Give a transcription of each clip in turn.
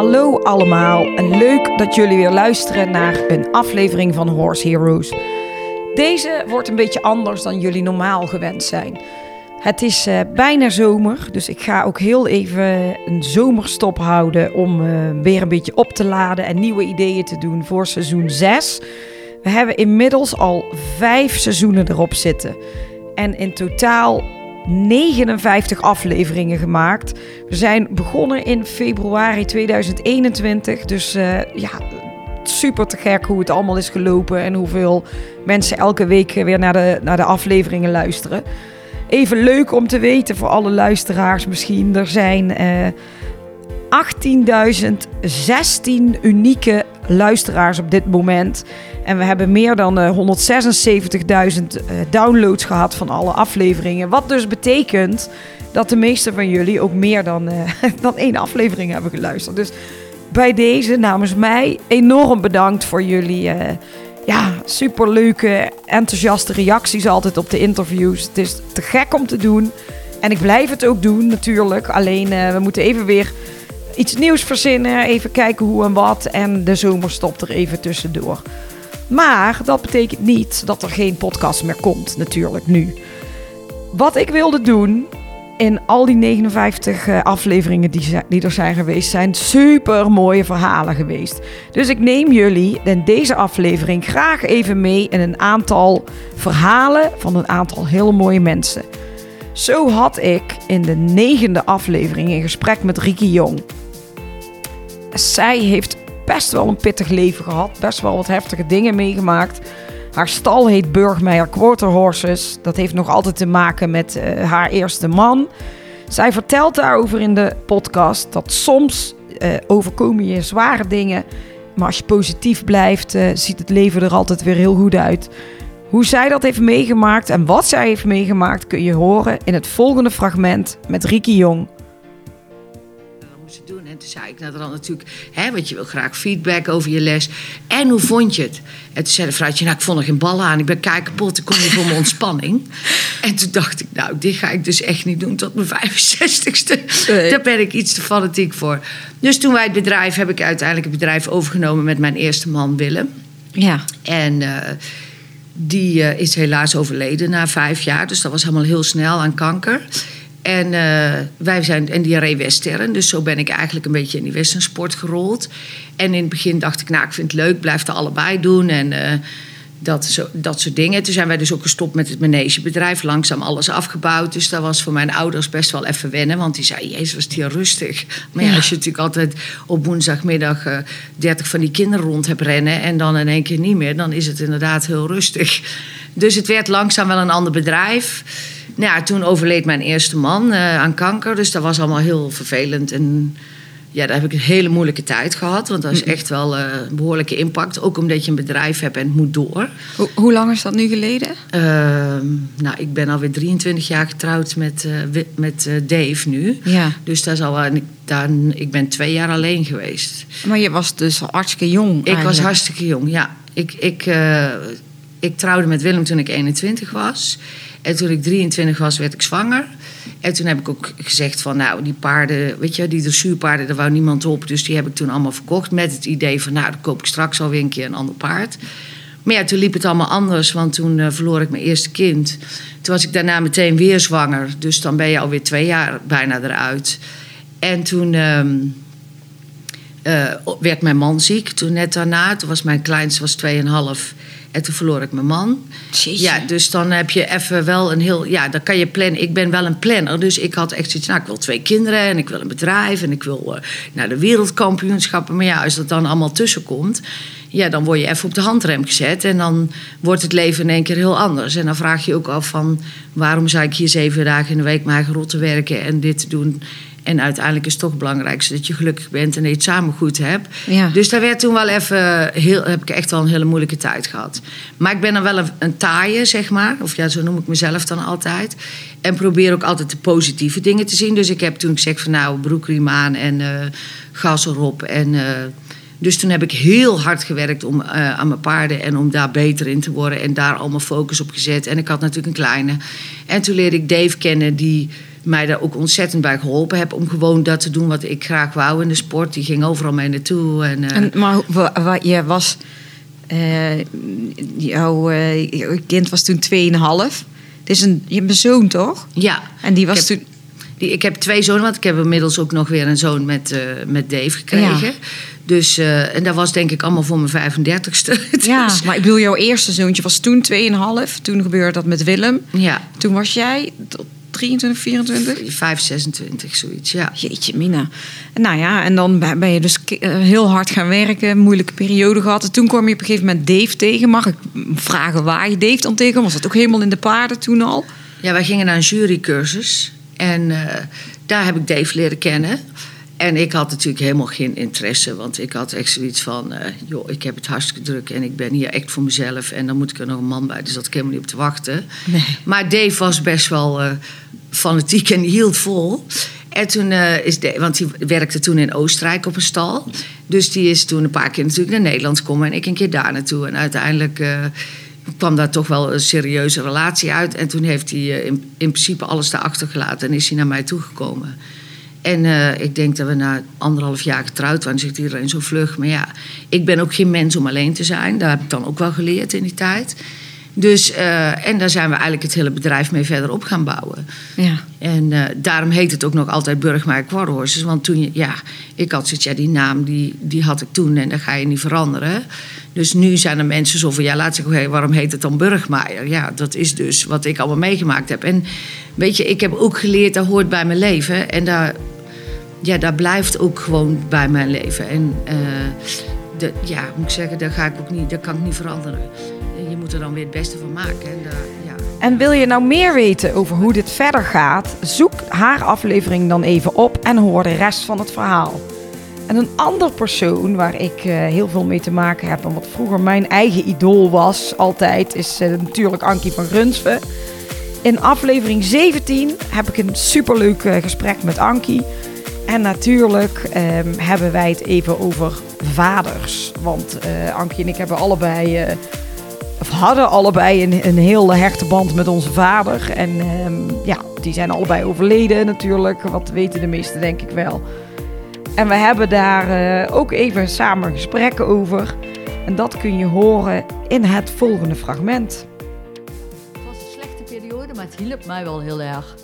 Hallo allemaal leuk dat jullie weer luisteren naar een aflevering van Horse Heroes. Deze wordt een beetje anders dan jullie normaal gewend zijn. Het is uh, bijna zomer, dus ik ga ook heel even een zomerstop houden om uh, weer een beetje op te laden en nieuwe ideeën te doen voor seizoen 6. We hebben inmiddels al vijf seizoenen erop zitten. En in totaal 59 afleveringen gemaakt. We zijn begonnen in februari 2021. Dus uh, ja, super te gek hoe het allemaal is gelopen. En hoeveel mensen elke week weer naar de, naar de afleveringen luisteren. Even leuk om te weten voor alle luisteraars misschien. Er zijn uh, 18.016 unieke luisteraars op dit moment. En we hebben meer dan uh, 176.000 uh, downloads gehad van alle afleveringen. Wat dus betekent dat de meeste van jullie ook meer dan, uh, dan één aflevering hebben geluisterd. Dus bij deze namens mij enorm bedankt voor jullie uh, ja, superleuke, enthousiaste reacties altijd op de interviews. Het is te gek om te doen. En ik blijf het ook doen natuurlijk. Alleen we moeten even weer iets nieuws verzinnen. Even kijken hoe en wat. En de zomer stopt er even tussendoor. Maar dat betekent niet dat er geen podcast meer komt, natuurlijk nu. Wat ik wilde doen in al die 59 uh, afleveringen die, er zijn geweest, zijn super mooie verhalen geweest. Dus ik neem jullie in deze aflevering graag even mee in een aantal verhalen van een aantal heel mooie mensen. Zo had ik in de negende aflevering een gesprek met Ricky Jong. Zij heeft best wel een pittig leven gehad. Best wel wat heftige dingen meegemaakt. Haar stal heet Burgmeier Quarter Horses. Dat heeft nog altijd te maken met uh, haar eerste man. Zij vertelt daarover in de podcast dat soms uh, overkomen je zware dingen. Maar als je positief blijft, uh, ziet het leven er altijd weer heel goed uit. Hoe zij dat heeft meegemaakt en wat zij heeft meegemaakt kun je horen in het volgende fragment met Ricky Jong toen zei ik nou, dan natuurlijk, hè, want je wil graag feedback over je les. En hoe vond je het? En toen zei de vrouwtje, nou, ik vond er geen ballen aan. Ik ben kei kapot, ik kom hier voor mijn ontspanning. en toen dacht ik, nou, dit ga ik dus echt niet doen tot mijn 65ste. Nee. Daar ben ik iets te fanatiek voor. Dus toen wij het bedrijf, heb ik uiteindelijk het bedrijf overgenomen met mijn eerste man Willem. Ja. En... Uh, die uh, is helaas overleden na vijf jaar. Dus dat was helemaal heel snel aan kanker. En uh, wij zijn en die reed western. Dus zo ben ik eigenlijk een beetje in die westernsport gerold. En in het begin dacht ik, nou, ik vind het leuk, blijf het allebei doen. En uh, dat, zo, dat soort dingen. Toen zijn wij dus ook gestopt met het manegebedrijf. Langzaam alles afgebouwd. Dus dat was voor mijn ouders best wel even wennen. Want die zei, jezus, was het hier rustig. Maar ja, ja. als je natuurlijk altijd op woensdagmiddag uh, 30 van die kinderen rond hebt rennen... en dan in één keer niet meer, dan is het inderdaad heel rustig. Dus het werd langzaam wel een ander bedrijf... Nou ja, toen overleed mijn eerste man uh, aan kanker. Dus dat was allemaal heel vervelend. En ja, daar heb ik een hele moeilijke tijd gehad. Want dat is echt wel uh, een behoorlijke impact. Ook omdat je een bedrijf hebt en het moet door. Ho hoe lang is dat nu geleden? Uh, nou, ik ben alweer 23 jaar getrouwd met, uh, met Dave nu. Ja. Dus dat is al, ik, dan, ik ben twee jaar alleen geweest. Maar je was dus hartstikke jong eigenlijk. Ik was hartstikke jong, ja. Ik, ik, ik trouwde met Willem toen ik 21 was. En toen ik 23 was, werd ik zwanger. En toen heb ik ook gezegd van, nou, die paarden, weet je, die dressuurpaarden, daar wou niemand op. Dus die heb ik toen allemaal verkocht met het idee van, nou, dan koop ik straks alweer een keer een ander paard. Maar ja, toen liep het allemaal anders, want toen uh, verloor ik mijn eerste kind. Toen was ik daarna meteen weer zwanger. Dus dan ben je alweer twee jaar bijna eruit. En toen uh, uh, werd mijn man ziek. Toen net daarna, toen was mijn kleinste was 2,5. En toen verloor ik mijn man. Jeetje. Ja, dus dan heb je even wel een heel. Ja, dan kan je plannen. Ik ben wel een planner. Dus ik had echt zoiets. Nou, ik wil twee kinderen en ik wil een bedrijf en ik wil uh, naar de wereldkampioenschappen. Maar ja, als dat dan allemaal tussenkomt. Ja, dan word je even op de handrem gezet. En dan wordt het leven in één keer heel anders. En dan vraag je ook af van. Waarom zou ik hier zeven dagen in de week mijn eigen rot te werken en dit te doen? En uiteindelijk is het toch het belangrijkste dat je gelukkig bent en dat je het samen goed hebt. Ja. Dus daar werd toen wel even heel, heb ik echt wel een hele moeilijke tijd gehad. Maar ik ben dan wel een, een taaie, zeg maar. Of ja, zo noem ik mezelf dan altijd. En probeer ook altijd de positieve dingen te zien. Dus ik heb toen gezegd van nou, broekriem aan en uh, gas erop. En, uh, dus toen heb ik heel hard gewerkt om, uh, aan mijn paarden en om daar beter in te worden. En daar allemaal focus op gezet. En ik had natuurlijk een kleine. En toen leerde ik Dave kennen die mij daar ook ontzettend bij geholpen heeft om gewoon dat te doen wat ik graag wou in de sport. Die ging overal mee naartoe. En, eh, En, maar wa- wa- je was... eh, jouw, eh, jouw kind was toen 2,5. Het is een, je hebt een zoon, toch? ja, En die was Ik heb- toen... Die, ik heb twee zonen, want ik heb inmiddels ook nog weer een zoon met, met Dave gekregen. Ja. Dus, en dat was denk ik allemaal voor mijn 35ste. Ja, Dus, maar ik bedoel, jouw eerste zoontje was toen 2,5. Toen gebeurde dat met Willem. ja, Toen was jij 23, 24? 5, 26, zoiets, ja. Jeetje, Mina. Nou ja, en dan ben je dus eh, heel hard gaan werken, moeilijke periode gehad. En toen kwam je op een gegeven moment Dave tegen. Mag ik vragen waar je Dave dan tegen? Was dat ook helemaal in de paarden toen al? Ja, wij gingen naar een jurycursus. En eh, daar heb ik Dave leren kennen. En ik had natuurlijk helemaal geen interesse. Want ik had echt zoiets van... eh, joh, ik heb het hartstikke druk en ik ben hier echt voor mezelf. En dan moet ik er nog een man bij. Dus dat ik helemaal niet op te wachten. Nee. Maar Dave was best wel eh, fanatiek en die hield vol. En toen eh, is Dave... Want hij werkte toen in Oostenrijk op een stal. Dus die is toen een paar keer natuurlijk naar Nederland gekomen. En ik een keer daar naartoe. En uiteindelijk... kwam daar toch wel een serieuze relatie uit. En toen heeft hij in, in principe alles daarachter gelaten en is hij naar mij toegekomen. En eh, ik denk dat we na anderhalf jaar getrouwd waren, zegt iedereen zo vlug. Maar ja, ik ben ook geen mens om alleen te zijn. Daar heb ik dan ook wel geleerd in die tijd. Dus, eh, en daar zijn we eigenlijk het hele bedrijf mee verder op gaan bouwen. Ja. En eh, daarom heet het ook nog altijd Burgmeijer Quarhorses. Want toen je, ja, ik had zoiets, ja, die naam die, die had ik toen en dat ga je niet veranderen. Dus nu zijn er mensen zo van, ja, laat zeggen, hey, waarom heet het dan Burgmeijer? Ja, dat is dus wat ik allemaal meegemaakt heb. En weet je, ik heb ook geleerd, dat hoort bij mijn leven. En daar, ja, dat blijft ook gewoon bij mijn leven. En eh, de, ja, moet ik zeggen, dat, ga ik ook niet, dat kan ik niet veranderen. En je moet er dan weer het beste van maken. En daar, ja. En wil je nou meer weten over hoe dit verder gaat? Zoek haar aflevering dan even op en hoor de rest van het verhaal. En een ander persoon waar ik eh, heel veel mee te maken heb en wat vroeger mijn eigen idool was, altijd, is eh, natuurlijk Ankie van Grunsven. In aflevering 17 heb ik een superleuk eh, gesprek met Ankie. En natuurlijk ehm, hebben wij het even over vaders. Want Ankie en ik hebben allebei of hadden allebei een, een heel hechte band met onze vader. En ehm, ja, die zijn allebei overleden natuurlijk. Wat weten de meesten denk ik wel. En we hebben daar eh, ook even samen gesprekken over. En dat kun je horen in het volgende fragment. Het was een slechte periode, maar het hielp mij wel heel erg.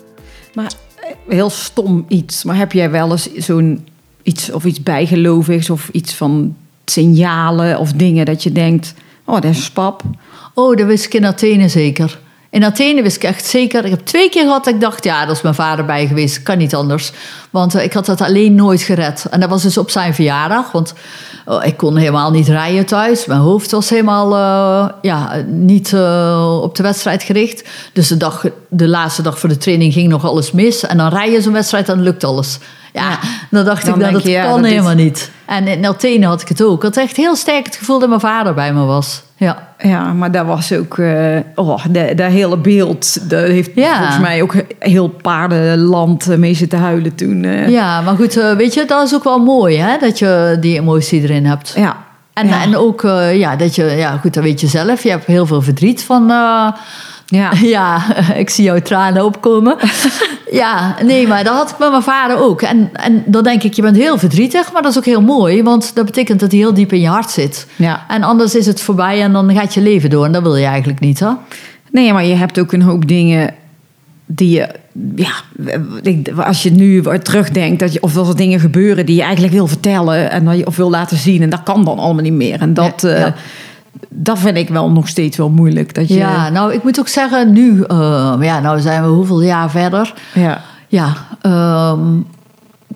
Maar eh, heel stom iets. Maar heb jij wel eens zo'n iets of iets bijgelovigs of iets van signalen of dingen dat je denkt: oh, dat is pap. Oh, dat wist ik in Athene zeker. In Athene wist ik echt zeker. Ik heb twee keer gehad dat ik dacht, ja, dat is mijn vader bij geweest. Kan niet anders. Want eh, ik had dat alleen nooit gered. En dat was dus op zijn verjaardag. Want oh, ik kon helemaal niet rijden thuis. Mijn hoofd was helemaal eh, ja, niet eh, op de wedstrijd gericht. Dus de, dag, de laatste dag voor de training ging nog alles mis. En dan rij je zo'n wedstrijd, dan lukt alles. Ja, dan dacht Dan ik, nou, denk dat je, kan dat is- helemaal niet. En in Athene had ik het ook. Ik had echt heel sterk het gevoel dat mijn vader bij me was. Ja. Ja, maar dat was ook, eh, oh, dat dat hele beeld, dat heeft Ja. volgens mij ook heel paardenland mee zitten huilen toen. eh. Ja, maar goed, eh, weet je, dat is ook wel mooi, hè? Dat je die emotie erin hebt. ja. En, Ja. en ook, ja, dat je, ja, goed, dat weet je zelf. Je hebt heel veel verdriet van, Ja. ja, ik zie jouw tranen opkomen. ja, nee, maar dat had ik met mijn vader ook. En, en dan denk ik, je bent heel verdrietig, maar dat is ook heel mooi, want dat betekent dat hij heel diep in je hart zit. Ja. En anders is het voorbij en dan gaat je leven door en dat wil je eigenlijk niet, hè? Nee, maar je hebt ook een hoop dingen die je, ja, als je nu terugdenkt, dat je, of als er dingen gebeuren die je eigenlijk wil vertellen en dat je, of wil laten zien, en dat kan dan allemaal niet meer. En dat, Ja, eh. Dat vind ik wel nog steeds wel moeilijk. Dat je, Ja, nou, ik moet ook zeggen, nu, eh, ja, nou zijn we hoeveel jaar verder. ja. Ja, ehm,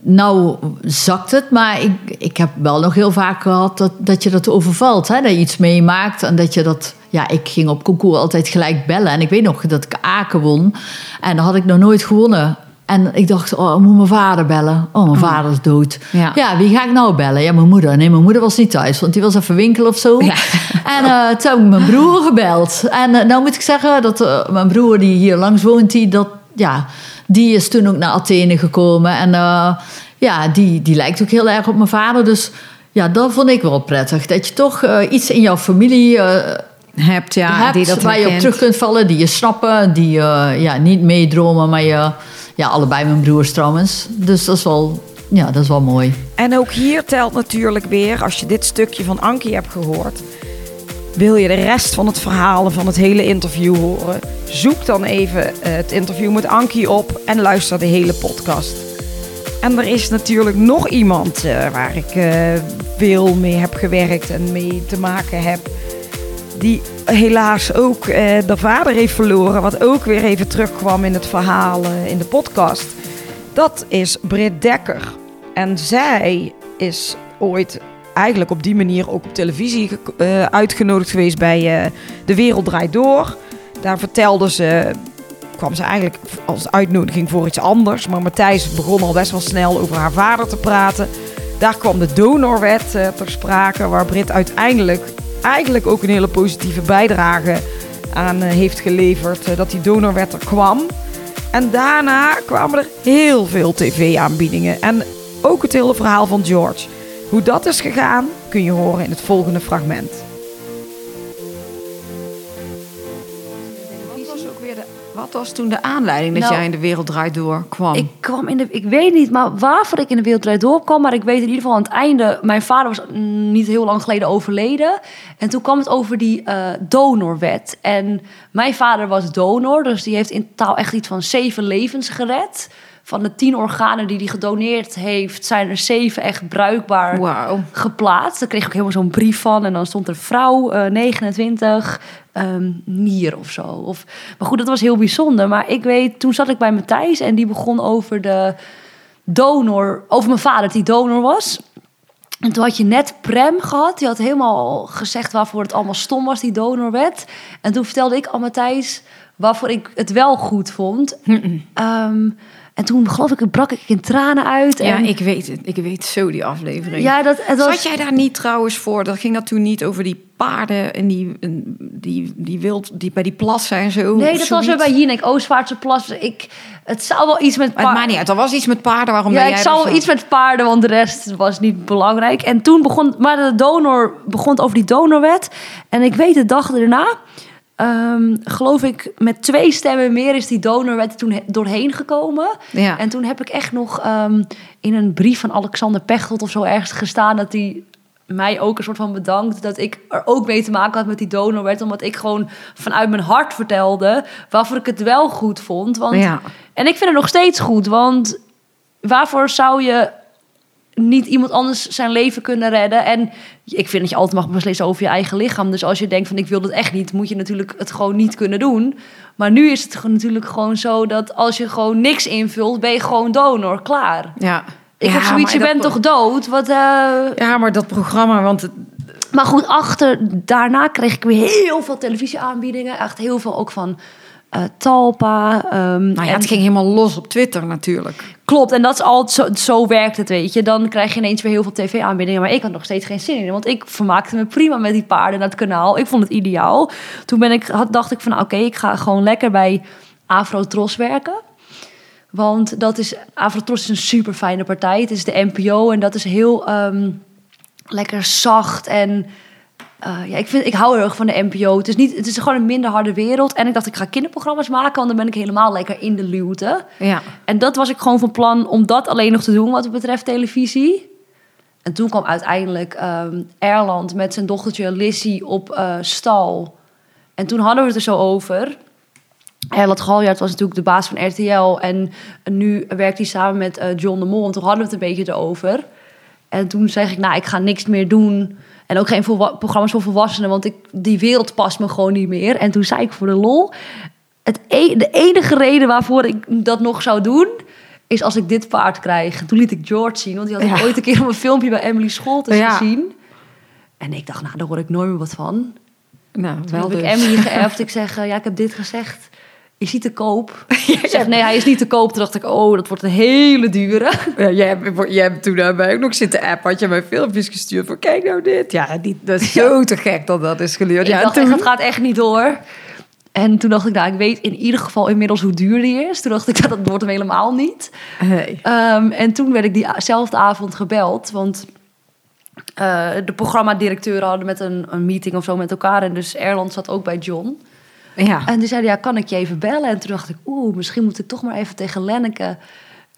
nou zakt het, maar ik, ik heb wel nog heel vaak gehad dat, dat je dat overvalt. Hè? Dat je iets meemaakt en dat je dat... Ja, ik ging op concours altijd gelijk bellen. En ik weet nog dat ik Aken won. En dan had ik nog nooit gewonnen. En ik dacht, oh, ik moet mijn vader bellen. Oh, mijn vader is dood. Ja. wie ga ik nou bellen? Ja, mijn moeder. Nee, mijn moeder was niet thuis, want die was even winkelen of zo. Ja. En eh, toen heb ik mijn broer gebeld. En eh, nou moet ik zeggen dat eh, mijn broer die hier langs woont, die, dat, ja, die is toen ook naar Athene gekomen. En ja, die, die lijkt ook heel erg op mijn vader. Dus ja, dat vond ik wel prettig. Dat je toch iets in jouw familie hebt, ja, hebt die dat waar je op terug kunt vallen. Die je snappen, die ja, niet meedromen, maar je, Ja, allebei mijn broers trouwens. Dus dat is wel, ja, dat is wel mooi. En ook hier telt natuurlijk weer, als je dit stukje van Ankie hebt gehoord, wil je de rest van het verhaal en van het hele interview horen, zoek dan even eh, het interview met Ankie op en luister de hele podcast. En er is natuurlijk nog iemand uh, waar ik uh, veel mee heb gewerkt en mee te maken heb. Die helaas ook uh, de vader heeft verloren. Wat ook weer even terugkwam in het verhaal in de podcast. Dat is Britt Dekker. En zij is ooit eigenlijk op die manier ook op televisie uitgenodigd geweest bij De Wereld Draait Door. Daar vertelde ze kwam ze eigenlijk als uitnodiging voor iets anders. Maar Matthijs begon al best wel snel over haar vader te praten. Daar kwam de donorwet uh, ter sprake, waar Brit uiteindelijk eigenlijk ook een hele positieve bijdrage aan uh, heeft geleverd uh, dat die donorwet er kwam. En daarna kwamen er heel veel tv-aanbiedingen. En ook het hele verhaal van George. Hoe dat is gegaan, kun je horen in het volgende fragment. Wat was toen de aanleiding dat Nou, jij in de wereld draait door kwam? Ik kwam in de, ik weet niet maar waarvoor ik in de wereld draait door kwam, maar ik weet in ieder geval aan het einde. Mijn vader was mm, niet heel lang geleden overleden. En toen kwam het over die eh, donorwet. En mijn vader was donor, dus die heeft in totaal echt iets van zeven levens gered. Van de tien organen die hij gedoneerd heeft, zijn er zeven echt bruikbaar geplaatst. Daar kreeg ik ook helemaal zo'n brief van. En dan stond er vrouw, eh, 29, ehm, nier of zo. Of, maar goed, dat was heel bijzonder. Maar ik weet, toen zat ik bij Matthijs en die begon over de donor, over mijn vader die donor was. En toen had je net Prem gehad. Die had helemaal gezegd waarvoor het allemaal stom was, die donorwet. En toen vertelde ik aan Matthijs waarvoor ik het wel goed vond. En toen geloof ik, brak ik in tranen uit. Ja, en, ik weet het. Ik weet zo die aflevering. ja dat, het was, Zat jij daar niet trouwens voor? Dat ging dat toen niet over die paarden en die, en die, die wild, die bij die plassen en zo? Nee, dat was weer bij Jinek, Oostvaartse Plas. Ik, het zou wel iets met Maar paarden... niet uit. Er was iets met paarden. Waarom Ja, ik jij zou wel iets met paarden, want de rest was niet belangrijk. En toen begon, maar de donor begon over die donorwet. En ik weet de dag erna, ehm, geloof ik, met twee stemmen meer is die donorwet toen he- doorheen gekomen. Ja. En toen heb ik echt nog ehm, in een brief van Alexander Pechtold of zo ergens gestaan dat hij mij ook een soort van bedankt dat ik er ook mee te maken had met die donorwet. Omdat ik gewoon vanuit mijn hart vertelde waarvoor ik het wel goed vond. Want, Ja. En ik vind het nog steeds goed, want waarvoor zou je niet iemand anders zijn leven kunnen redden? En ik vind dat je altijd mag beslissen over je eigen lichaam. Dus als je denkt van ik wil het echt niet, moet je natuurlijk het gewoon niet kunnen doen. Maar nu is het gewoon natuurlijk gewoon zo dat als je gewoon niks invult, ben je gewoon donor, klaar. Ja. Ik Ja, heb zoiets, je dat bent toch dood? Wat, eh, Ja, maar dat programma, want het, Maar goed, achter, daarna kreeg ik weer heel veel televisieaanbiedingen. Echt heel veel ook van eh, Talpa. ehm, nou ja, en- het ging helemaal los op Twitter natuurlijk. Klopt, en dat is altijd zo, zo werkt het, weet je. Dan krijg je ineens weer heel veel tv-aanbiedingen. Maar ik had nog steeds geen zin in. Want ik vermaakte me prima met die paarden naar het kanaal. Ik vond het ideaal. Toen ben ik, had, dacht ik van, oké, ik ga gewoon lekker bij Afro-Tros werken. Want dat is, Afro-Tros is een super fijne partij. Het is de NPO en dat is heel ehm, lekker zacht en... eh, ja, ik, vind, ik hou heel erg van de NPO. Het is, niet, het is gewoon een minder harde wereld. En ik dacht, ik ga kinderprogramma's maken, want dan ben ik helemaal lekker in de luwte. Ja. En dat was ik gewoon van plan om dat alleen nog te doen wat betreft televisie. En toen kwam uiteindelijk ehm, Erland met zijn dochtertje Lissy op eh, stal. En toen hadden we het er zo over. Erland Galjaard was natuurlijk de baas van RTL. En nu werkt hij samen met eh, John de Mol. En toen hadden we het een beetje erover. En toen zeg ik, nou, ik ga niks meer doen. En ook geen programma's voor volwassenen. Want ik, die wereld past me gewoon niet meer. En toen zei ik voor de lol... Het e- de enige reden waarvoor ik dat nog zou doen... is als ik dit paard krijg. En toen liet ik George zien. Want die had ik Ja. ooit een keer op een filmpje bij Emily Scholtes Ja. gezien. En ik dacht, nou, daar hoor ik nooit meer wat van. Nou, Toen wel heb ik dus. Emily geërfd. Ik zeg, eh, ja, ik heb dit gezegd. Is hij te koop? Ik zeg, nee, hij is niet te koop. Toen dacht ik, oh, dat wordt een hele dure. Ja, jij, hebt, jij hebt toen naar mij ook nog zitten app. Had je mij filmpjes gestuurd van kijk nou dit. Ja, die, dat is zo te gek dat dat is geleerd. Ik Ja, dacht en echt, toen... het gaat echt niet door. En toen dacht ik, nou, ik weet in ieder geval inmiddels hoe duur die is. Toen dacht ik, dat wordt hem helemaal niet. Ehm, en toen werd ik diezelfde avond gebeld. Want eh, de programmadirecteuren hadden met een, een meeting of zo met elkaar. En dus Erland zat ook bij John. Ja. En die zeiden, ja, kan ik je even bellen? En toen dacht ik, oeh, misschien moet ik toch maar even tegen Lenneke,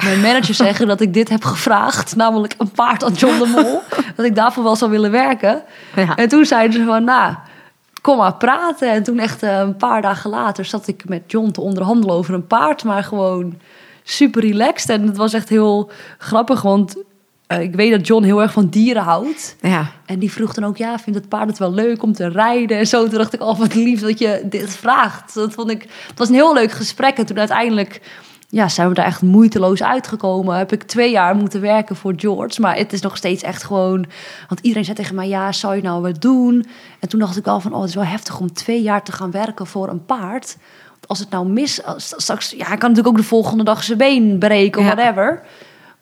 mijn manager, zeggen dat ik dit heb gevraagd. Namelijk een paard aan John de Mol. dat ik daarvoor wel zou willen werken. Ja. En toen zeiden ze van, nou, kom maar praten. En toen echt eh, een paar dagen later zat ik met John te onderhandelen over een paard. Maar gewoon super relaxed. En het was echt heel grappig, want eh, ik weet dat John heel erg van dieren houdt. Ja. En die vroeg dan ook, ja, vindt het paard het wel leuk om te rijden? En zo, toen dacht ik, oh, wat lief dat je dit vraagt. Dat vond ik, het was een heel leuk gesprek. En toen uiteindelijk ja, zijn we daar echt moeiteloos uitgekomen. Heb ik twee jaar moeten werken voor George. Maar het is nog steeds echt gewoon... Want iedereen zei tegen mij, ja, zou je nou wat doen? En toen dacht ik wel van, oh, het is wel heftig om twee jaar te gaan werken voor een paard. Want als het nou mis... Straks, ja, hij kan natuurlijk ook de volgende dag zijn been breken of Ja. whatever.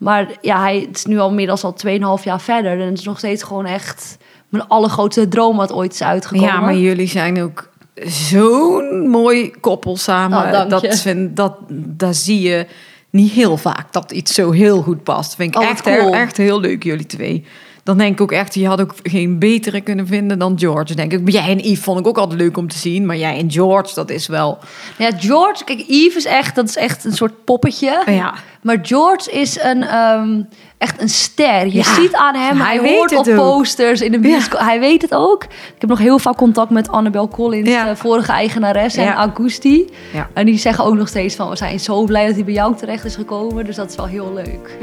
Maar ja, hij het is nu al inmiddels al 2,5 jaar verder. En het is nog steeds gewoon echt mijn allergrootste droom wat ooit is uitgekomen. Ja, maar jullie zijn ook zo'n mooi koppel samen. Oh, dat, vind, dat, dat zie je niet heel vaak, dat iets zo heel goed past. Vind ik Oh, echt, cool. echt heel leuk, jullie twee. Dan denk ik ook echt, je had ook geen betere kunnen vinden dan George. Denk ik. Jij en Yves vond ik ook altijd leuk om te zien. Maar jij en George, dat is wel... Ja, George, kijk, Yves is echt, dat is echt een soort poppetje. Ja. Maar George is een, ehm, echt een ster. Je Ja, ziet aan hem, hij hoort op ook. posters in de bioscoop. Hij weet het ook. Ik heb nog heel vaak contact met Annabel Collins, Ja. de vorige eigenares, en. Augusti. Ja. En die zeggen ook nog steeds van, we zijn zo blij dat hij bij jou terecht is gekomen. Dus dat is wel heel leuk.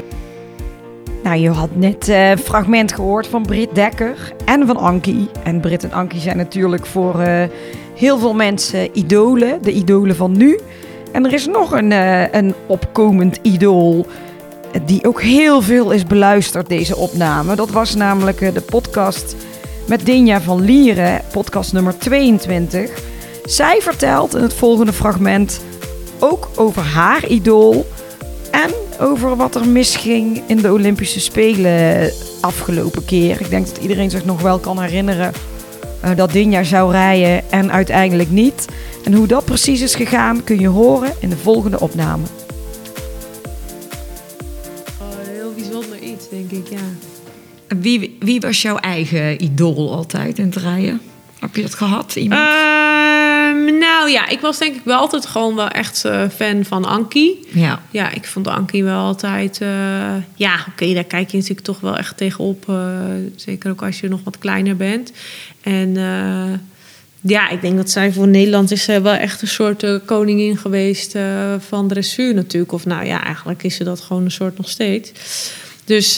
Nou, je had net eh, een fragment gehoord van Britt Dekker en van Ankie. En Britt en Ankie zijn natuurlijk voor eh, heel veel mensen idolen, de idolen van nu. En er is nog een, eh, een opkomend idool die ook heel veel is beluisterd, deze opname. Dat was namelijk de podcast met Dinja van Lieren, podcast nummer 22. Zij vertelt in het volgende fragment ook over haar idool en over wat er misging in de Olympische Spelen afgelopen keer. Ik denk dat iedereen zich nog wel kan herinneren eh, dat Dinja zou rijden en uiteindelijk niet. En hoe dat precies is gegaan kun je horen in de volgende opname. Een heel bijzonder iets, denk ik, ja. Wie, wie was jouw eigen idool altijd in het rijden? Heb je dat gehad? Iemand? Ehm, nou ja, ik was denk ik wel altijd gewoon wel echt eh, fan van Ankie. ja. Ja, ik vond Ankie wel altijd... eh, ja, oké, daar kijk je natuurlijk toch wel echt tegenop. eh, zeker ook als je nog wat kleiner bent. En ja, ik denk dat zij voor Nederland is wel echt een soort koningin geweest van dressuur natuurlijk. Of nou ja, eigenlijk is ze dat gewoon een soort nog steeds. Dus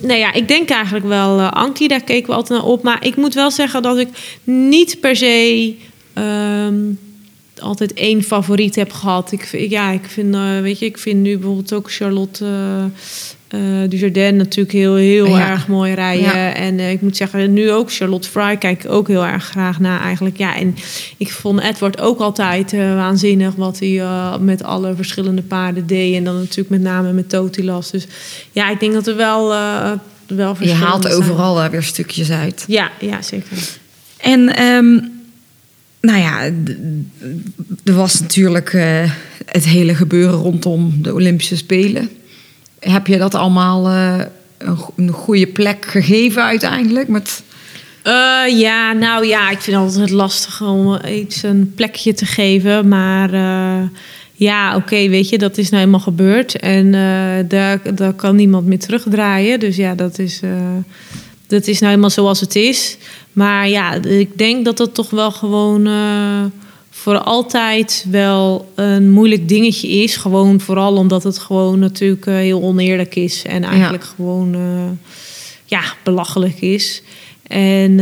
nou ja, ik denk eigenlijk wel Ankie, daar keken we altijd naar op. Maar ik moet wel zeggen dat ik niet per se ehm, altijd één favoriet heb gehad. Ik, vind- ja, ik vind, eh, weet je, ik vind nu bijvoorbeeld ook Charlotte eh eh, Dujardin natuurlijk heel, heel Ja. erg mooi rijden. Ja. En eh, ik moet zeggen, nu ook Charlotte Fry kijk ik ook heel erg graag naar eigenlijk. Ja, en ik vond Edward ook altijd waanzinnig wat hij eh, met alle verschillende paarden deed. En dan natuurlijk met name met Totilas. Dus ja, ik denk dat er wel, eh wel Je haalt overal weer stukjes uit. Ja, ja, zeker. En ehm, nou ja, er was natuurlijk eh, het hele gebeuren rondom de Olympische Spelen. Heb je dat allemaal eh, een, een goede plek gegeven uiteindelijk? Met, Eh, ja, nou ja, ik vind het altijd lastig om iets een plekje te geven. Maar ja, oké, weet je, dat is nou eenmaal gebeurd. En daar, daar kan niemand meer terugdraaien. Dus ja, dat is, dat is nou eenmaal zoals het is. Maar ja, ik denk dat dat toch wel gewoon eh, voor altijd wel een moeilijk dingetje is. Gewoon vooral omdat het gewoon natuurlijk eh, heel oneerlijk is. En eigenlijk gewoon eh, ja, belachelijk is. En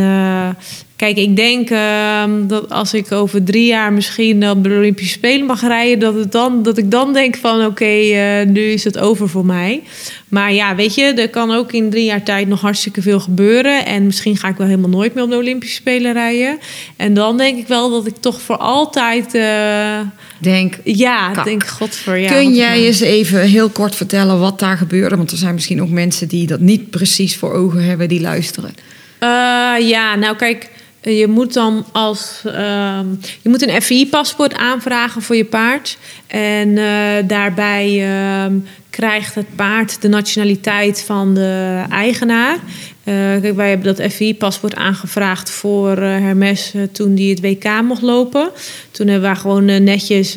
kijk, ik denk ehm, dat als ik over drie jaar misschien op de Olympische Spelen mag rijden, dat, het dan, dat ik dan denk van oké, nu is het over voor mij. Maar ja, weet je, er kan ook in drie jaar tijd nog hartstikke veel gebeuren. En misschien ga ik wel helemaal nooit meer op de Olympische Spelen rijden. En dan denk ik wel dat ik toch voor altijd, eh, denk, ja, Kak. denk godver. Ja, kun jij eens even heel kort vertellen wat daar gebeurde? Want er zijn misschien ook mensen die dat niet precies voor ogen hebben, die luisteren. Eh, ja, nou kijk, je moet dan als ehm, je moet een FI-paspoort aanvragen voor je paard. En eh, daarbij ehm, krijgt het paard de nationaliteit van de eigenaar. Eh, kijk, wij hebben dat FI-paspoort aangevraagd voor uh, Hermes uh, toen die het WK mocht lopen. Toen hebben wij gewoon netjes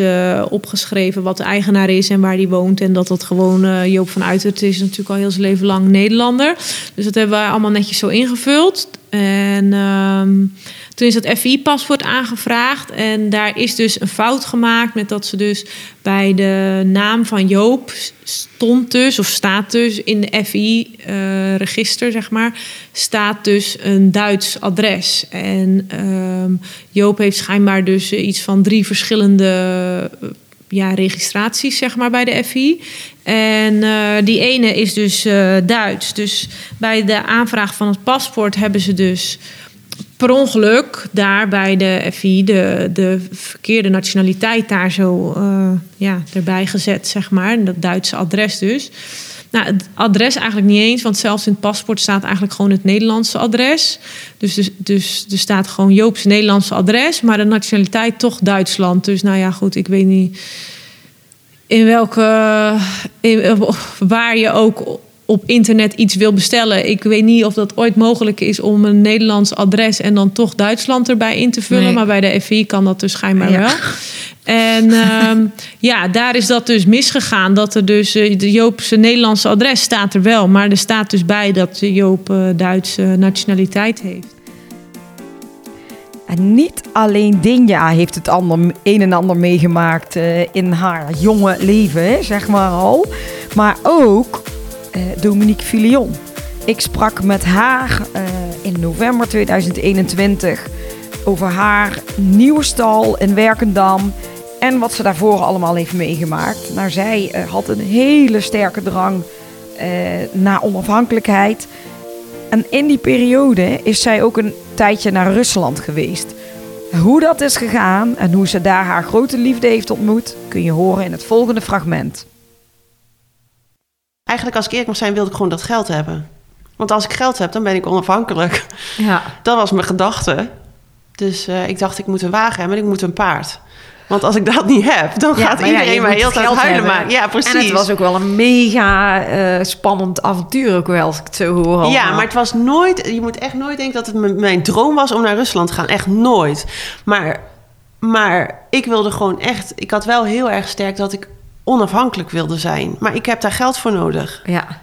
opgeschreven wat de eigenaar is en waar die woont. En dat dat gewoon Joop van Uitert is natuurlijk al heel zijn leven lang Nederlander. Dus dat hebben wij allemaal netjes zo ingevuld. En ehm, toen is dat FI-paspoort aangevraagd. En daar is dus een fout gemaakt met dat ze dus bij de naam van Joop stond dus, of staat dus in de FI-register, zeg maar, staat dus een Duits adres. En ehm, Joop heeft schijnbaar dus iets van drie verschillende ja, registraties, zeg maar, bij de FI. En uh, die ene is dus Duits. Dus bij de aanvraag van het paspoort hebben ze dus per ongeluk daar bij de FI de, de verkeerde nationaliteit daar zo uh, ja, erbij gezet, zeg maar. Dat Duitse adres dus. Nou, het adres eigenlijk niet eens, want zelfs in het paspoort staat eigenlijk gewoon het Nederlandse adres. Dus, dus, dus er staat gewoon Joop's Nederlandse adres, maar de nationaliteit toch Duitsland. Dus nou ja, goed, ik weet niet in welke. In, waar je ook op internet iets wil bestellen. Ik weet niet of dat ooit mogelijk is om een Nederlands adres en dan toch Duitsland erbij in te vullen. Maar bij de FI kan dat dus schijnbaar wel. En um, ja, daar is dat dus misgegaan. Dat er dus uh, de Joopse Nederlandse adres staat er wel. Maar er staat dus bij dat Joop uh, Duitse nationaliteit heeft. En niet alleen Dinja heeft het ander, een en ander meegemaakt uh, in haar jonge leven, zeg maar al. Maar ook Dominique Filion. Ik sprak met haar uh, in november 2021 over haar nieuwe stal in Werkendam en wat ze daarvoor allemaal heeft meegemaakt. Nou, zij uh, had een hele sterke drang naar onafhankelijkheid. En in die periode is zij ook een tijdje naar Rusland geweest. Hoe dat is gegaan en hoe ze daar haar grote liefde heeft ontmoet, kun je horen in het volgende fragment. Eigenlijk, als ik eerlijk mag zijn, wilde ik gewoon dat geld hebben. Want als ik geld heb, dan ben ik onafhankelijk. Ja. Dat was mijn gedachte. Dus uh, ik dacht, ik moet een wagen hebben en ik moet een paard. Want als ik dat niet heb, dan ja, gaat iedereen ja, mij heel tijd huilen maken. Ja, precies. En het was ook wel een mega uh, spannend avontuur, ook wel, als ik het zo hoor. Allemaal. Ja, maar het was nooit... Je moet echt nooit denken dat het mijn droom was om naar Rusland te gaan. Echt nooit. Maar, maar ik wilde gewoon echt... Ik had wel heel erg sterk dat ik onafhankelijk wilde zijn. Maar ik heb daar geld voor nodig. Ja.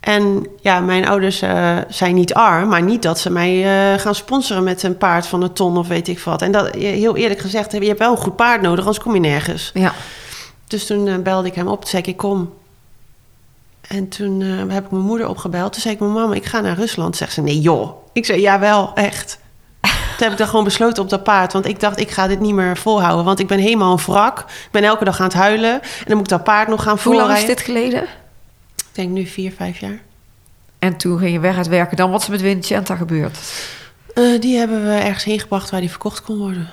En ja, mijn ouders uh, zijn niet arm, maar niet dat ze mij uh, gaan sponsoren met een paard van een ton of weet ik wat. En dat, heel eerlijk gezegd, je hebt wel een goed paard nodig, anders kom je nergens. Ja. Dus toen uh, belde ik hem op, toen zei ik, kom. En toen heb ik mijn moeder opgebeld. Toen zei ik, mijn mama, ik ga naar Rusland. Zegt ze, nee joh. Ik zei, ja wel, echt. Toen heb ik dan gewoon besloten op dat paard. Want ik dacht, ik ga dit niet meer volhouden. Want ik ben helemaal een wrak. Ik ben elke dag aan het huilen. En dan moet ik dat paard nog gaan voorrijden. Hoe lang is dit geleden? Ik denk nu vier, vijf jaar. En toen ging je weg uit werken. Dan wat is er met Vincenta gebeurd? Uh, die hebben we ergens heen gebracht waar die verkocht kon worden.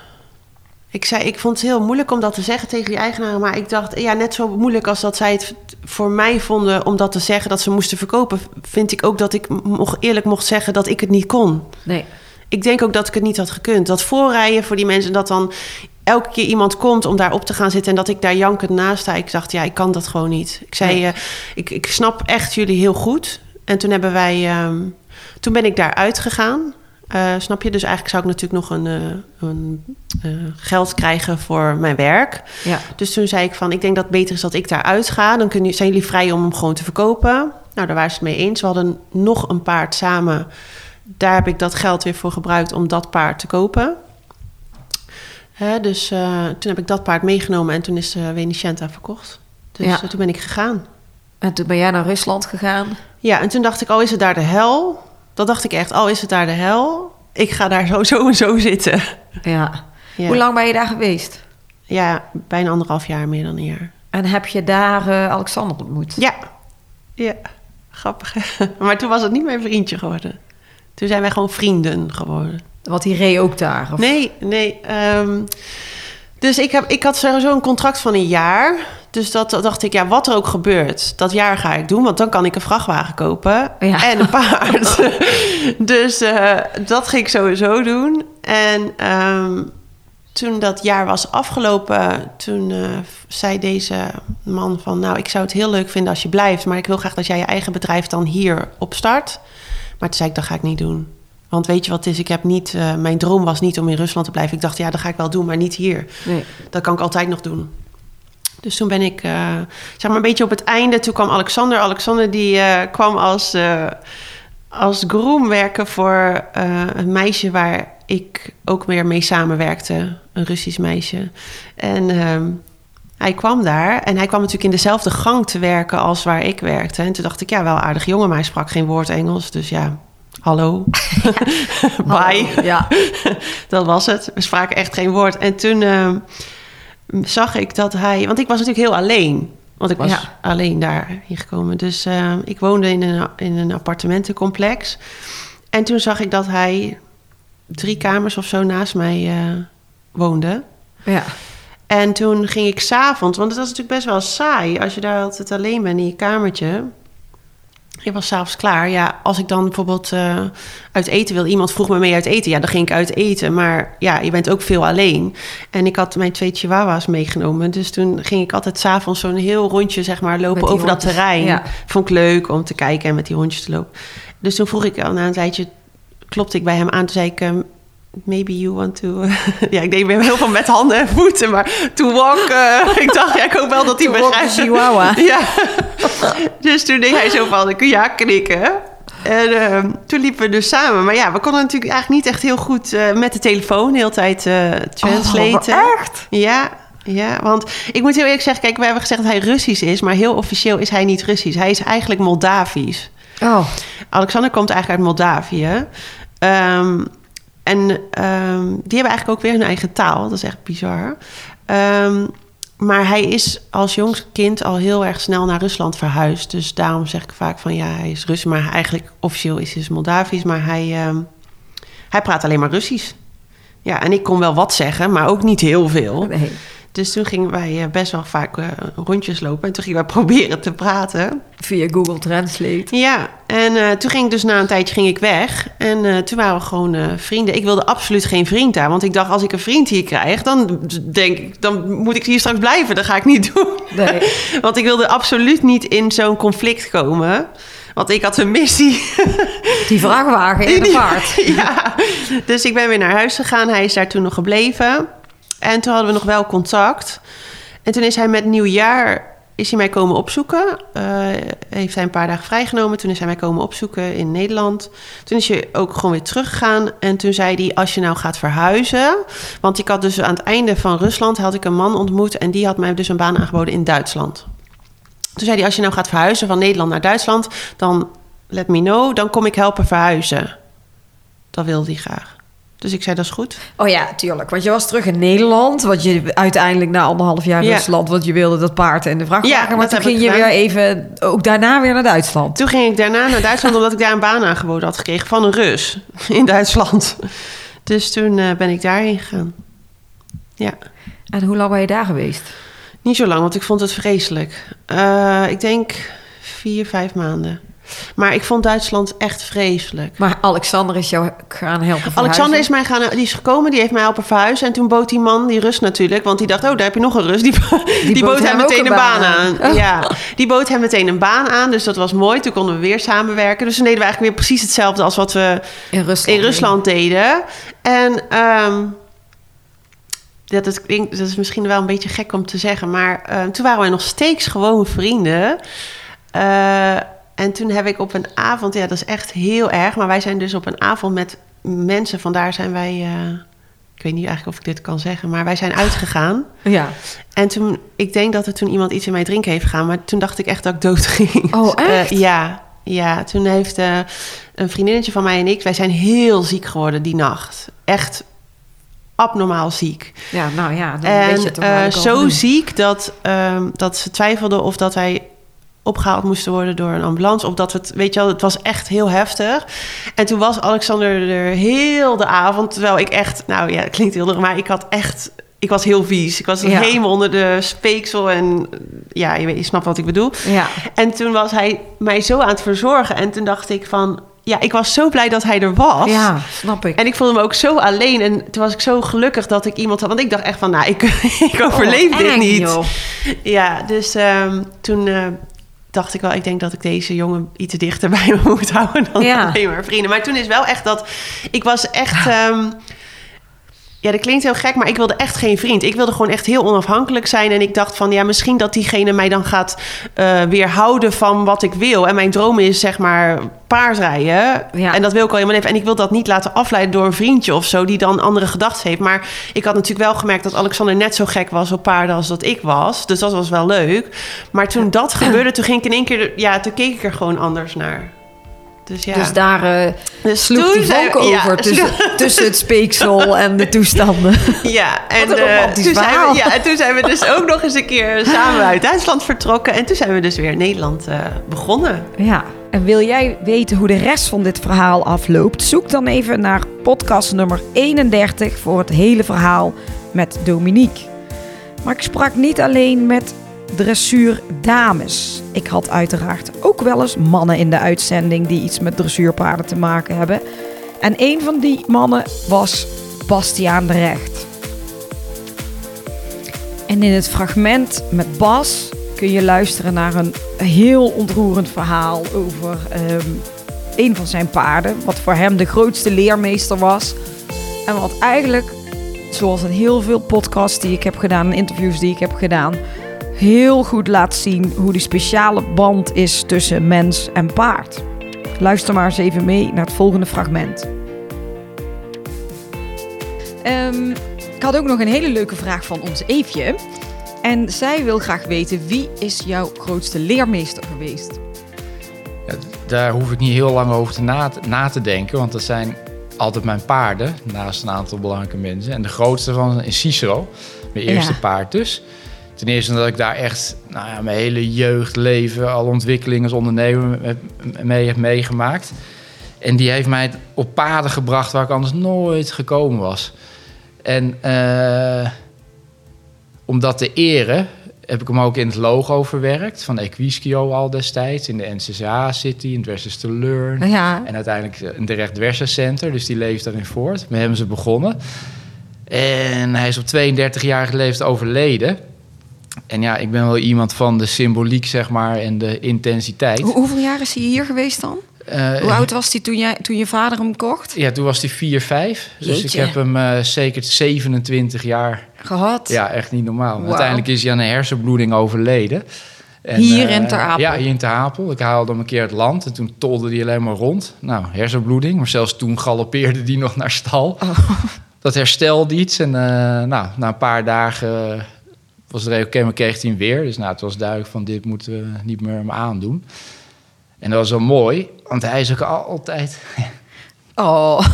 Ik, zei, ik vond het heel moeilijk om dat te zeggen tegen die eigenaren. Maar ik dacht, ja, net zo moeilijk als dat zij het voor mij vonden om dat te zeggen dat ze moesten verkopen, vind ik ook dat ik mocht, eerlijk mocht zeggen dat ik het niet kon. Nee. Ik denk ook dat ik het niet had gekund. Dat voorrijden voor die mensen, dat dan elke keer iemand komt om daar op te gaan zitten en dat ik daar jankend naast sta. Ik dacht, ja, ik kan dat gewoon niet. Ik zei, nee. uh, ik, ik snap echt jullie heel goed. En toen hebben wij, um, toen ben ik daar uitgegaan. Uh, snap je? Dus eigenlijk zou ik natuurlijk nog een, uh, een uh, geld krijgen voor mijn werk. Ja. Dus toen zei ik van, ik denk dat het beter is dat ik daar uitga. Dan kunnen, zijn jullie vrij om hem gewoon te verkopen. Nou, daar waren ze het mee eens. We hadden nog een paard samen. Daar heb ik dat geld weer voor gebruikt om dat paard te kopen. Hè, dus toen heb ik dat paard meegenomen en toen is uh, Venicienta verkocht. Dus ja. toen ben ik gegaan. En toen ben jij naar Rusland gegaan? Ja, en toen dacht ik, al is het daar de hel. Dat dacht ik echt, al is het daar de hel. Ik ga daar zo, zo en zo zitten. Ja. ja. Hoe lang ben je daar geweest? Ja, bijna anderhalf jaar, meer dan een jaar. En heb je daar uh, Alexander ontmoet? Ja. Ja, grappig. maar toen was het niet mijn vriendje geworden. Toen zijn wij gewoon vrienden geworden. Want die reed ook daar? Of? Nee, nee. Um, dus ik, heb, ik had sowieso een contract van een jaar. Dus dat dacht ik, ja, wat er ook gebeurt, dat jaar ga ik doen. Want dan kan ik een vrachtwagen kopen ja. en een paard. dus uh, dat ging ik sowieso doen. En um, toen dat jaar was afgelopen, toen eh, zei deze man van... nou, ik zou het heel leuk vinden als je blijft... maar ik wil graag dat jij je eigen bedrijf dan hier opstart. Maar toen zei ik, dat ga ik niet doen. Want weet je wat het is? Ik heb niet, eh, mijn droom was niet om in Rusland te blijven. Ik dacht, ja, dat ga ik wel doen, maar niet hier. Nee. Dat kan ik altijd nog doen. Dus toen ben ik, eh, zeg maar een beetje op het einde... toen kwam Alexander. Alexander die eh, kwam als, als groom werken voor een meisje... waar ik ook weer mee samenwerkte. Een Russisch meisje. En ehm, hij kwam daar en hij kwam natuurlijk in dezelfde gang te werken... als waar ik werkte. En toen dacht ik, ja, wel aardig jongen... maar hij sprak geen woord Engels, dus ja... Hallo. Bye. Ja. dat was het. We spraken echt geen woord. En toen ehm, zag ik dat hij... Want ik was natuurlijk heel alleen. Want ik was Ja. alleen daar gekomen. Dus ehm, ik woonde in een, in een appartementencomplex. En toen zag ik dat hij drie kamers of zo naast mij eh, woonde. ja. En toen ging ik s'avonds, want het was natuurlijk best wel saai als je daar altijd alleen bent in je kamertje. Ik was s'avonds klaar. Ja, als ik dan bijvoorbeeld eh, uit eten wil, iemand vroeg me mee uit eten, ja, dan ging ik uit eten. Maar ja, je bent ook veel alleen. En ik had mijn twee chihuahua's meegenomen. Dus toen ging ik altijd s'avonds zo'n heel rondje, zeg maar, lopen over dat terrein. ja. Vond ik leuk om te kijken en met die hondjes te lopen. Dus toen vroeg ik al na een tijdje, klopte ik bij hem aan. Toen zei ik, ehm, maybe you want to... ja, ik deed weer heel veel met handen en voeten, maar to walk... eh, ik dacht, ja, ik hoop wel dat hij begrijpt. chihuahua. Ja. dus toen deed hij zo van, ik ja knikken. En ehm, toen liepen we dus samen. Maar ja, we konden natuurlijk eigenlijk niet echt heel goed eh, met de telefoon... de hele tijd eh translaten. Oh, echt? Ja, ja, want ik moet heel eerlijk zeggen... kijk, we hebben gezegd dat hij Russisch is... maar heel officieel is hij niet Russisch. Hij is eigenlijk Moldavisch. Oh, Alexander komt eigenlijk uit Moldavië. Ehm, en ehm, die hebben eigenlijk ook weer hun eigen taal. Dat is echt bizar. Ehm, maar hij is als jong kind al heel erg snel naar Rusland verhuisd. Dus daarom zeg ik vaak van ja, hij is Rus. Maar eigenlijk officieel is hij dus Moldavisch. Maar hij, ehm, hij praat alleen maar Russisch. Ja, en ik kon wel wat zeggen, maar ook niet heel veel. nee. Dus toen gingen wij eh, best wel vaak eh, rondjes lopen. En toen gingen wij proberen te praten. Via Google Translate. Ja, en eh, toen ging ik dus na een tijdje ging ik weg. En toen waren we gewoon vrienden. Ik wilde absoluut geen vriend daar. Want ik dacht, als ik een vriend hier krijg, dan denk ik, dan moet ik hier straks blijven. Dat ga ik niet doen. Nee. want ik wilde absoluut niet in zo'n conflict komen. Want ik had een missie. Die vrachtwagen in de vaart. ja, dus ik ben weer naar huis gegaan. Hij is daar toen nog gebleven. En toen hadden we nog wel contact. En toen is hij met nieuwjaar is hij mij komen opzoeken. Eh, heeft hij een paar dagen vrijgenomen. Toen is hij mij komen opzoeken in Nederland. Toen is hij ook gewoon weer teruggegaan. En toen zei hij, als je nou gaat verhuizen... Want ik had dus aan het einde van Rusland... had ik een man ontmoet... en die had mij dus een baan aangeboden in Duitsland. Toen zei hij, als je nou gaat verhuizen van Nederland naar Duitsland... dan let me know, dan kom ik helpen verhuizen. Dat wilde hij graag. Dus ik zei, dat is goed. Oh ja, tuurlijk. Want je was terug in Nederland. Want je uiteindelijk na anderhalf jaar Ja. Rusland... want je wilde dat paard en de vrachtwagen. Ja, maar toen ging je weer even... ook daarna weer naar Duitsland. Toen ging ik daarna naar Duitsland... omdat ik daar een baan aangeboden had gekregen van een Rus in Duitsland. Dus toen eh, ben ik daarheen gegaan. Ja, En hoe lang ben je daar geweest? niet zo lang, want ik vond het vreselijk. Eh, ik denk vier, vijf maanden. Maar ik vond Duitsland echt vreselijk. Maar Alexander is jou gaan helpen verhuizen. Alexander is mij gaan, die is gekomen, die heeft mij helpen verhuizen. En toen bood die man, die Rus natuurlijk, want die dacht, oh, daar heb je nog een Rus. Die, die, bood bood hem meteen een baan aan. aan. Ja, die bood hem meteen een baan aan, dus dat was mooi. Toen konden we weer samenwerken. Dus toen deden we eigenlijk weer precies hetzelfde als wat we in Rusland. in Rusland deden. En ehm, dat, is, klinkt- dat is misschien wel een beetje gek om te zeggen, maar ehm, toen waren wij nog steeds gewoon vrienden. Eh, en toen heb ik op een avond, ja, dat is echt heel erg, maar wij zijn dus op een avond met mensen, vandaar zijn wij, eh, ik weet niet eigenlijk of ik dit kan zeggen, maar wij zijn uitgegaan. Ja. En toen, ik denk dat er toen iemand iets in mij drinken heeft gegaan, maar toen dacht ik echt dat ik dood ging. Oh, echt? Eh, ja, ja, toen heeft eh, een vriendinnetje van mij en ik, wij zijn heel ziek geworden die nacht. Echt abnormaal ziek. Ja, nou ja, dan weet je En het toch wel. zo ziek dat, ehm, dat ze twijfelden of dat wij opgehaald moesten worden door een ambulance. Of dat we het, weet je wel, het was echt heel heftig. En toen was Alexander er heel de avond, terwijl ik echt, nou ja, het klinkt heel erg, maar ik had echt, ik was heel vies. Ik was Ja. helemaal onder de speeksel en ja, je, weet, je snapt wat ik bedoel. Ja. En toen was hij mij zo aan het verzorgen. En toen dacht ik van... ja, ik was zo blij dat hij er was. Ja, snap ik. En ik voelde me ook zo alleen. En toen was ik zo gelukkig dat ik iemand had. Want ik dacht echt van, nou, ik, ik overleef wat dit eng, niet. joh. Ja, dus ehm, toen eh, dacht ik wel, ik denk dat ik deze jongen iets dichter bij me moet houden dan Ja. alleen maar vrienden. Maar toen is wel echt dat, ik was echt, ehm, ja, dat klinkt heel gek, maar ik wilde echt geen vriend. Ik wilde gewoon echt heel onafhankelijk zijn. En ik dacht van, ja, misschien dat diegene mij dan gaat eh, weerhouden van wat ik wil. En mijn droom is, zeg maar, paardrijden. Ja. En dat wil ik al mijn leven. En ik wil dat niet laten afleiden door een vriendje of zo, die dan andere gedachten heeft. Maar ik had natuurlijk wel gemerkt dat Alexander net zo gek was op paarden als dat ik was. Dus dat was wel leuk. Maar toen dat gebeurde, toen ging ik in één keer, ja, toen keek ik er gewoon anders naar. Dus ja. Dus daar eh, Dus sloeg die valk ja, over tussen, tussen het speeksel en de toestanden. Ja, en eh, toen, zijn we, ja, en toen zijn we dus ook nog eens een keer samen uit Duitsland vertrokken. En toen zijn we dus weer in Nederland eh, begonnen. Ja, en wil jij weten hoe de rest van dit verhaal afloopt? Zoek dan even naar podcast nummer 31 voor het hele verhaal met Dominique. Maar ik sprak niet alleen met dressuurdames. Ik had uiteraard ook wel eens mannen in de uitzending die iets met dressuurpaarden te maken hebben. En een van die mannen was Bastiaan de Recht. En in het fragment met Bas kun je luisteren naar een heel ontroerend verhaal over ehm, een van zijn paarden. Wat voor hem de grootste leermeester was. En wat eigenlijk, zoals in heel veel podcasts die ik heb gedaan interviews die ik heb gedaan, heel goed laat zien hoe die speciale band is tussen mens en paard. Luister maar eens even mee naar het volgende fragment. Ehm, ik had ook nog een hele leuke vraag van ons Eefje. En zij wil graag weten, wie is jouw grootste leermeester geweest? Ja, daar hoef ik niet heel lang over te na, na te denken, want dat zijn altijd mijn paarden, naast een aantal belangrijke mensen. En de grootste van is Cicero, mijn eerste Ja. paard dus. Ten eerste omdat ik daar echt nou ja, mijn hele jeugdleven, alle ontwikkelingen als ondernemer mee heb meegemaakt. En die heeft mij op paden gebracht waar ik anders nooit gekomen was. En eh, om dat te eren heb ik hem ook in het logo verwerkt van Equiscio al destijds. In de NCCA City, in het Westerse Learn. Ja, En uiteindelijk in de Recht Center, dus die leeft daarin voort. Met hebben ze begonnen. En hij is op 32-jarige leeftijd overleden. En ja, ik ben wel iemand van de symboliek, zeg maar, en de intensiteit. Hoe- hoeveel jaar is hij hier geweest dan? Eh, Hoe oud was hij toen, jij, toen je vader hem kocht? Ja, toen was hij 4, 5. Dus ik heb hem eh, zeker 27 jaar. Gehad? Ja, echt niet normaal. Uiteindelijk is hij aan een hersenbloeding overleden. En, Hier eh, in Ter Apel? Ja, hier in Ter Apel. Ik haalde hem een keer het land en toen tolde hij alleen maar rond. Nou, hersenbloeding. Maar zelfs toen galoppeerde hij nog naar stal. Oh. Dat herstelde iets. En nou, na een paar dagen was het oké, maar kreeg hij hem weer. Dus nou, het was duidelijk van dit moeten we niet meer hem aandoen. En dat was wel mooi, want hij is ook altijd... Oh.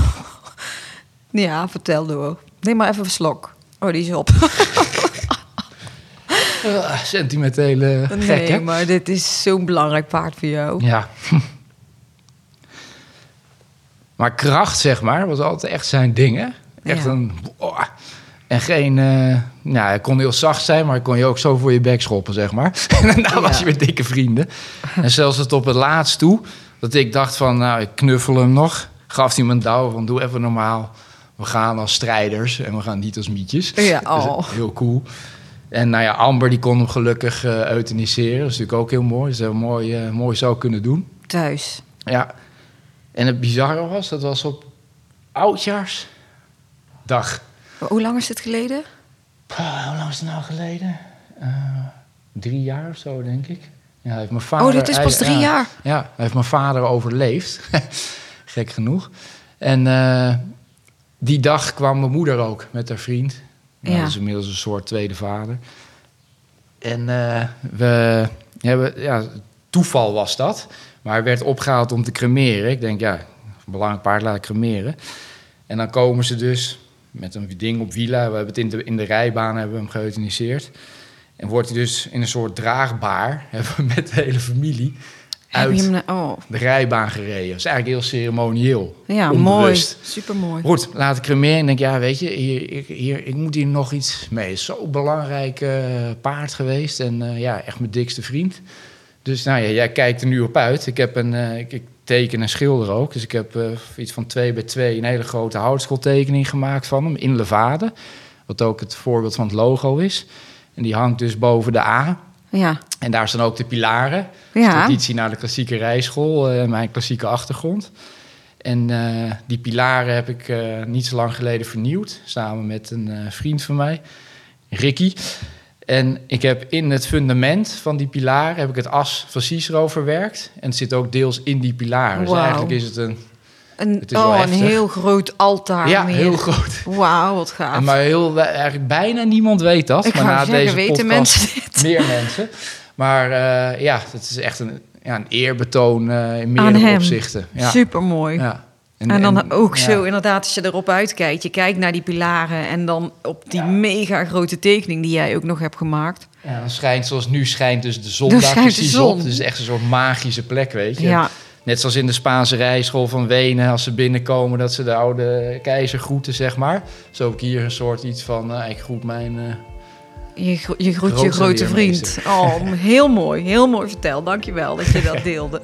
Ja, vertel door. Neem maar even een slok. Oh, die is op. eh, sentimentele gek, hè? Nee, maar dit is zo'n belangrijk paard voor jou. Ja. maar kracht, zeg maar, was altijd echt zijn ding, hè? Echt Ja. een... boah. En geen... eh nou, hij kon heel zacht zijn, maar hij kon je ook zo voor je bek schoppen, zeg maar. en daarna was je weer dikke vrienden. en zelfs het op het laatst toe, dat ik dacht van, nou, ik knuffel hem nog. Gaf hij me een douw van, doe even normaal. We gaan als strijders en we gaan niet als mietjes. Ja, Dus, oh. heel cool. En nou ja, Amber die kon hem gelukkig eh euthaniseren. Dat is natuurlijk ook heel mooi. Dus dat hebben we mooi, eh, mooi zo kunnen doen. Thuis. Ja. En het bizarre was, dat was op oudjaarsdag. Hoe lang is het geleden? Pah, hoe lang is het nou geleden? Eh, drie jaar of zo, denk ik. Ja, hij heeft mijn vader, Oh, dit is pas hij- drie ja, jaar. Ja, hij heeft mijn vader overleefd. Gek genoeg. En eh, die dag kwam mijn moeder ook met haar vriend. Nou, Ja. Dat is inmiddels een soort tweede vader. En eh, we hebben, ja, toeval was dat. Maar hij werd opgehaald om te cremeren. Ik denk, ja, belangrijk paard laat ik cremeren. En dan komen ze dus met een ding op wielen. We hebben het in de, in de rijbaan hebben we hem geëuthaniseerd. En wordt hij dus in een soort draagbaar, hebben we met de hele familie, uit hem na- oh, de rijbaan gereden. Dat is eigenlijk heel ceremonieel. ja, onbewust. mooi. Super mooi. Goed, laat ik cremeren. En denk, ja, weet je, hier, ik- hier, ik moet hier nog iets mee. Zo'n belangrijk eh, paard geweest. En eh, ja, echt mijn dikste vriend. Dus nou ja, jij kijkt er nu op uit. Ik, heb een, eh, ik, ik teken en schilder ook. Dus ik heb eh, iets van 2 bij 2 een hele grote houtskooltekening gemaakt van hem in levade. Wat ook het voorbeeld van het logo is. En die hangt dus boven de A. Ja. En daar staan ook de pilaren. Ja. Traditie naar de klassieke rijschool, eh, mijn klassieke achtergrond. En eh, die pilaren heb ik niet zo lang geleden vernieuwd. Samen met een vriend van mij, Ricky. En ik heb in het fundament van die pilaren heb ik het as van Cicero verwerkt. En het zit ook deels in die pilaren. Dus eigenlijk is het een... Een, Het is wel oh, een heel groot altaar. ja, meer. heel groot. Wauw, wat gaaf. En maar heel, eigenlijk bijna niemand weet dat. Ik maar na zeggen, deze weten podcast mensen dit? meer mensen. Maar eh, ja, het is echt een, ja, een eerbetoon eh, in meerdere opzichten. Ja. Super mooi. Ja. En, dan ook ja. zo inderdaad, als je erop uitkijkt, je kijkt naar die pilaren en dan op die mega grote tekening die jij ook nog hebt gemaakt. Ja, dan schijnt zoals nu schijnt dus de zon daar precies zon. op. Dus het is echt een soort magische plek, weet je. Ja, Net zoals in de Spaanse rijschool van Wenen, als ze binnenkomen, dat ze de oude keizer groeten, zeg maar. Zo ik hier een soort iets van, eh, ik groet mijn... eh, je, gro- je groet je grote vriend. Oh, heel mooi, heel mooi verteld. Dankjewel dat je dat deelde.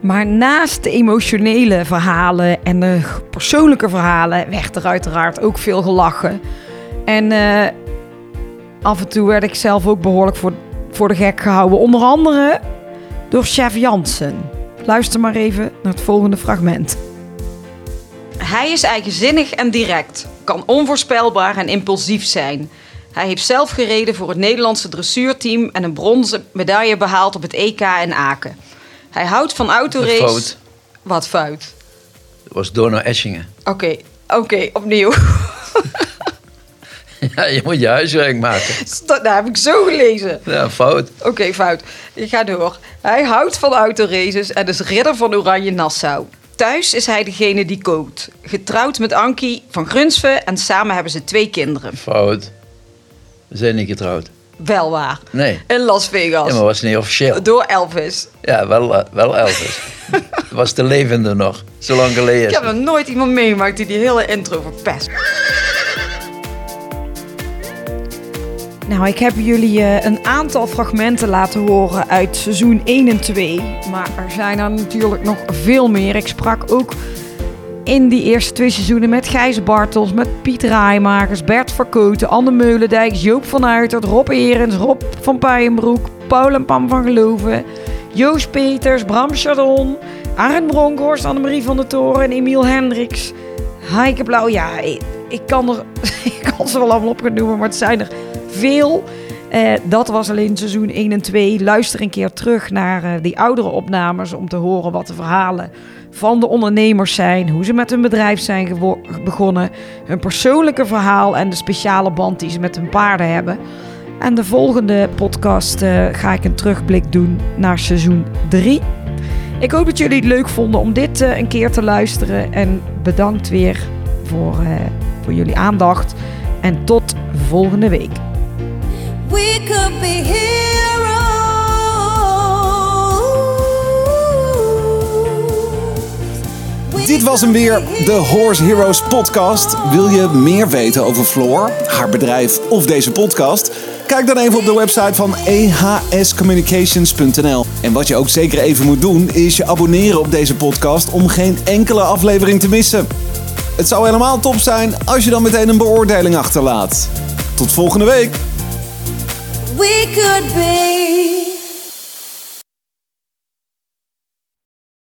Maar naast de emotionele verhalen en de persoonlijke verhalen werd er uiteraard ook veel gelachen. En eh, af en toe werd ik zelf ook behoorlijk voor, voor de gek gehouden. Onder andere door chef Jansen. Luister maar even naar het volgende fragment. Hij is eigenzinnig en direct, kan onvoorspelbaar en impulsief zijn. Hij heeft zelf gereden voor het Nederlandse dressuurteam en een bronzen medaille behaald op het EK in Aken. Hij houdt van autorace. Fout. Wat fout? Dat was Dono Eschingen. Oké, oké, opnieuw. Ja, je moet je huiswerk maken. Dat heb ik zo gelezen. Ja, fout. Oké, fout. Ik ga door. Hij houdt van autoraces en is ridder van Oranje Nassau. Thuis is hij degene die kookt. Getrouwd met Ankie van Grunsven en samen hebben ze twee kinderen. Fout. We zijn niet getrouwd. Wel waar. Nee. In Las Vegas. Ja, maar was niet officieel. Door Elvis. Ja, wel, eh, wel Elvis. was de levende nog. Zo lang geleden Ik heb nog nooit iemand meegemaakt die die hele intro verpest. Nou, ik heb jullie eh, een aantal fragmenten laten horen uit seizoen 1 en 2. Maar er zijn er natuurlijk nog veel meer. Ik sprak ook in die eerste twee seizoenen met Gijs Bartels, met Piet Rijmakers, Bert Verkoten, Anne Meulendijk, Joop van Uitert, Rob Erens, Rob van Puijenbroek, Paul en Pam van Geloven, Joost Peters, Bram Chardon, Arend Bronkhorst, Annemarie van der Toren en Emiel Hendricks. Heike Blauw, ja, ik, ik kan, er, ik kan ze wel allemaal op gaan noemen, maar het zijn er veel. Eh, dat was alleen seizoen 1 en 2. Luister een keer terug naar eh, die oudere opnames om te horen wat de verhalen van de ondernemers zijn, hoe ze met hun bedrijf zijn begonnen, hun persoonlijke verhaal en de speciale band die ze met hun paarden hebben. En de volgende podcast eh, ga ik een terugblik doen naar seizoen 3. Ik hoop dat jullie het leuk vonden om dit een keer te luisteren. En bedankt weer voor, voor jullie aandacht. En tot volgende week. We could be. Dit was hem weer, de Horse Heroes podcast. Wil je meer weten over Floor, haar bedrijf of deze podcast? Kijk dan even op de website van ehscommunications.nl. En wat je ook zeker even moet doen, is je abonneren op deze podcast om geen enkele aflevering te missen. Het zou helemaal top zijn als je dan meteen een beoordeling achterlaat. Tot volgende week! We could be